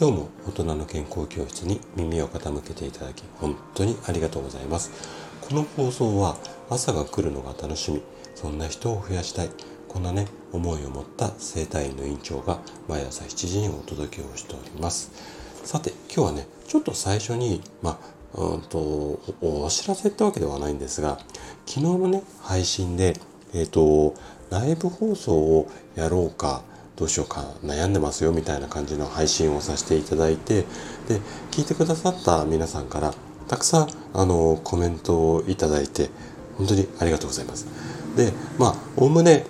今日も大人の健康教室に耳を傾けていただき本当にありがとうございます。この放送は朝が来るのが楽しみ。そんな人を増やしたい。こんなね思いを持った生体院の院長が毎朝7時にお届けをしております。さて今日はねちょっと最初にまあうんとお知らせってわけではないんですが昨日のね配信でえっ、ー、とライブ放送をやろうかどうしようか悩んでますよみたいな感じの配信をさせていただいてで聞いてくださった皆さんからたくさんあのコメントをいただいて本当にありがとうございます。でまあおおむね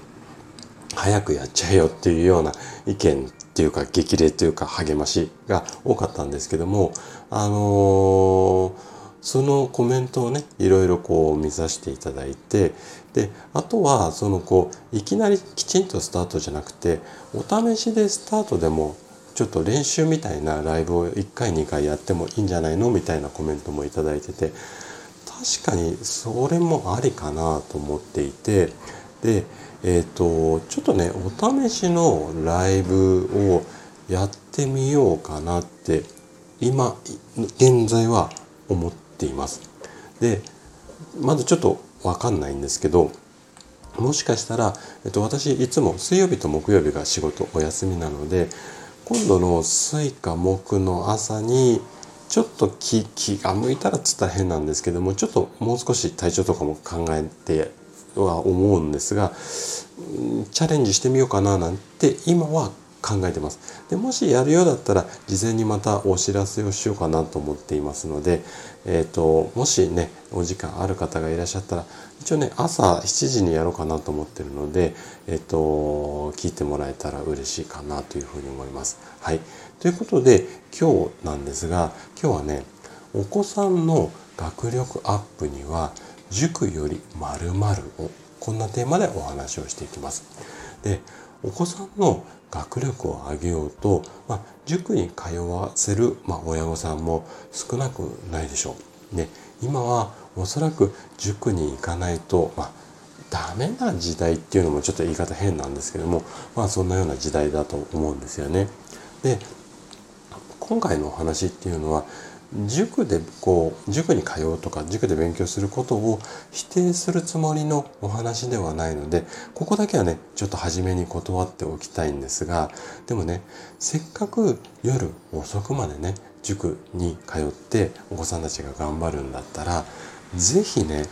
早くやっちゃえよっていうような意見っていうか激励というか励ましが多かったんですけどもあのーそのコメントをねいろいろこう見させていただいてであとはそのこういきなりきちんとスタートじゃなくてお試しでスタートでもちょっと練習みたいなライブを1回2回やってもいいんじゃないのみたいなコメントも頂いてて確かにそれもありかなと思っていてでえっ、ー、とちょっとねお試しのライブをやってみようかなって今現在は思ってています。でまずちょっと分かんないんですけどもしかしたら、えっと、私いつも水曜日と木曜日が仕事お休みなので今度の水火木の朝にちょっと気気が向いたらっつったら変なんですけどもちょっともう少し体調とかも考えては思うんですがチャレンジしてみようかななんて今は考えてます。でもしやるようだったら事前にまたお知らせをしようかなと思っていますので、えーと、もしねお時間ある方がいらっしゃったら一応ね朝7時にやろうかなと思ってるので、えーと、聞いてもらえたら嬉しいかなというふうに思います。はい、ということで今日なんですが今日はねお子さんの学力アップには塾より〇〇をこんなテーマでお話をしていきます。でお子さんの学力を上げようと、まあ、塾に通わせる、まあ、親御さんも少なくないでしょう。で今はおそらく塾に行かないと、まあ、ダメな時代っていうのもちょっと言い方変なんですけども、まあそんなような時代だと思うんですよね。で、今回のお話っていうのは、塾でこう塾に通うとか塾で勉強することを否定するつもりのお話ではないのでここだけはねちょっと初めに断っておきたいんですがでもねせっかく夜遅くまでね塾に通ってお子さんたちが頑張るんだったら是非ね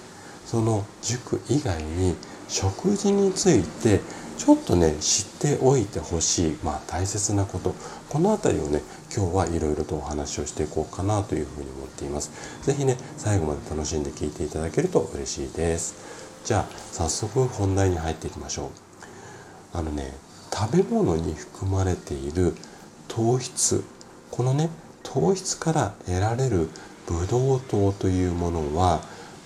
その塾以外に食事についてちょっとね知っておいてほしい、まあ、大切なことこの辺りをね今日はいろいろとお話をしていこうかなというふうに思っています。是非ね最後まで楽しんで聞いていただけると嬉しいです。じゃあ早速本題に入っていきましょう。あのね食べ物に含まれている糖質このね糖質から得られるブドウ糖というものは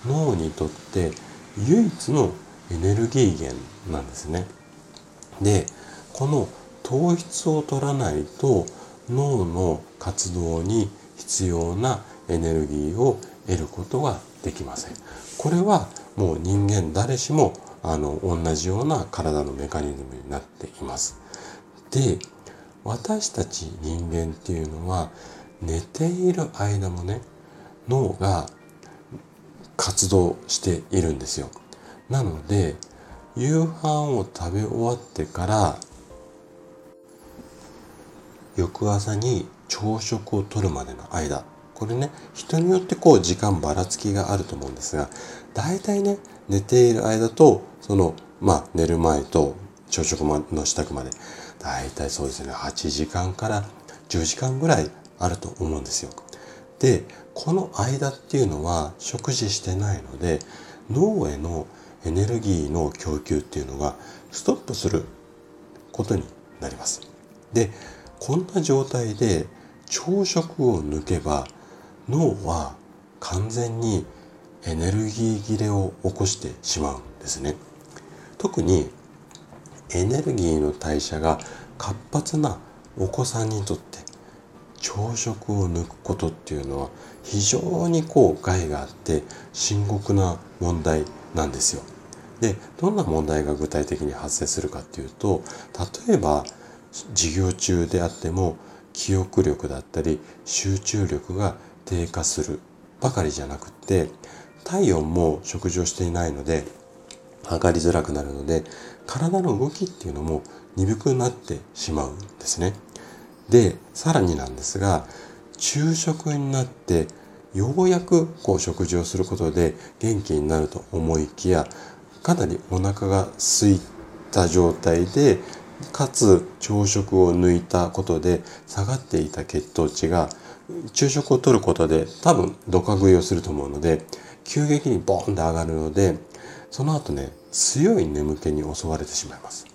脳にとって唯一のエネルギー源なんですね。でこの糖質を取らないと脳の活動に必要なエネルギーを得ることができません。これはもう人間誰しもあの同じような体のメカニズムになっています。で私たち人間っていうのは寝ている間もね脳が活動しているんですよ。なので夕飯を食べ終わってから翌朝に朝食をとるまでの間これね人によってこう時間ばらつきがあると思うんですが大体ね寝ている間とそのまあ寝る前と朝食の支度まで大体そうですね8時間から10時間ぐらいあると思うんですよ。でこの間っていうのは食事してないので脳へのエネルギーの供給っていうのがストップすることになります。でこんな状態で朝食を抜けば脳は完全にエネルギー切れを起こしてしまうんですね。特にエネルギーの代謝が活発なお子さんにとって朝食を抜くことっていうのは非常にこう害があって深刻な問題なんですよ。でどんな問題が具体的に発生するかっていうと例えば授業中であっても記憶力だったり集中力が低下するばかりじゃなくって体温も食事をしていないので測りづらくなるので体の動きっていうのも鈍くなってしまうんですね。でさらになんですが昼食になってようやくこう食事をすることで元気になると思いきやかなりお腹が空いた状態でかつ朝食を抜いたことで下がっていた血糖値が昼食をとることで多分ドカ食いをすると思うので急激にボーンと上がるのでその後ね強い眠気に襲われてしまいます。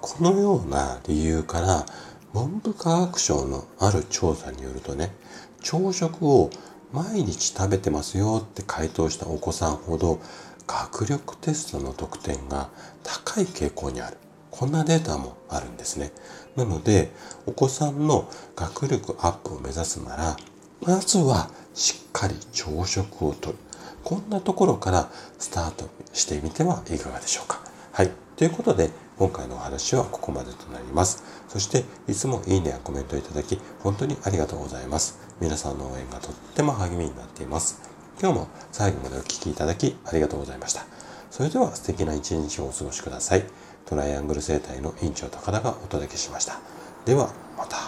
このような理由から文部科学省のある調査によるとね朝食を毎日食べてますよって回答したお子さんほど学力テストの得点が高い傾向にあるこんなデータもあるんですねなのでお子さんの学力アップを目指すならまずはしっかり朝食をとるこんなところからスタートしてみてはいかがでしょうかはいということで今回のお話はここまでとなります。そしていつもいいねやコメントいただき本当にありがとうございます。皆さんの応援がとっても励みになっています。今日も最後までお聴きいただきありがとうございました。それでは素敵な一日をお過ごしください。トライアングル生態の院長高田がお届けしました。ではまた。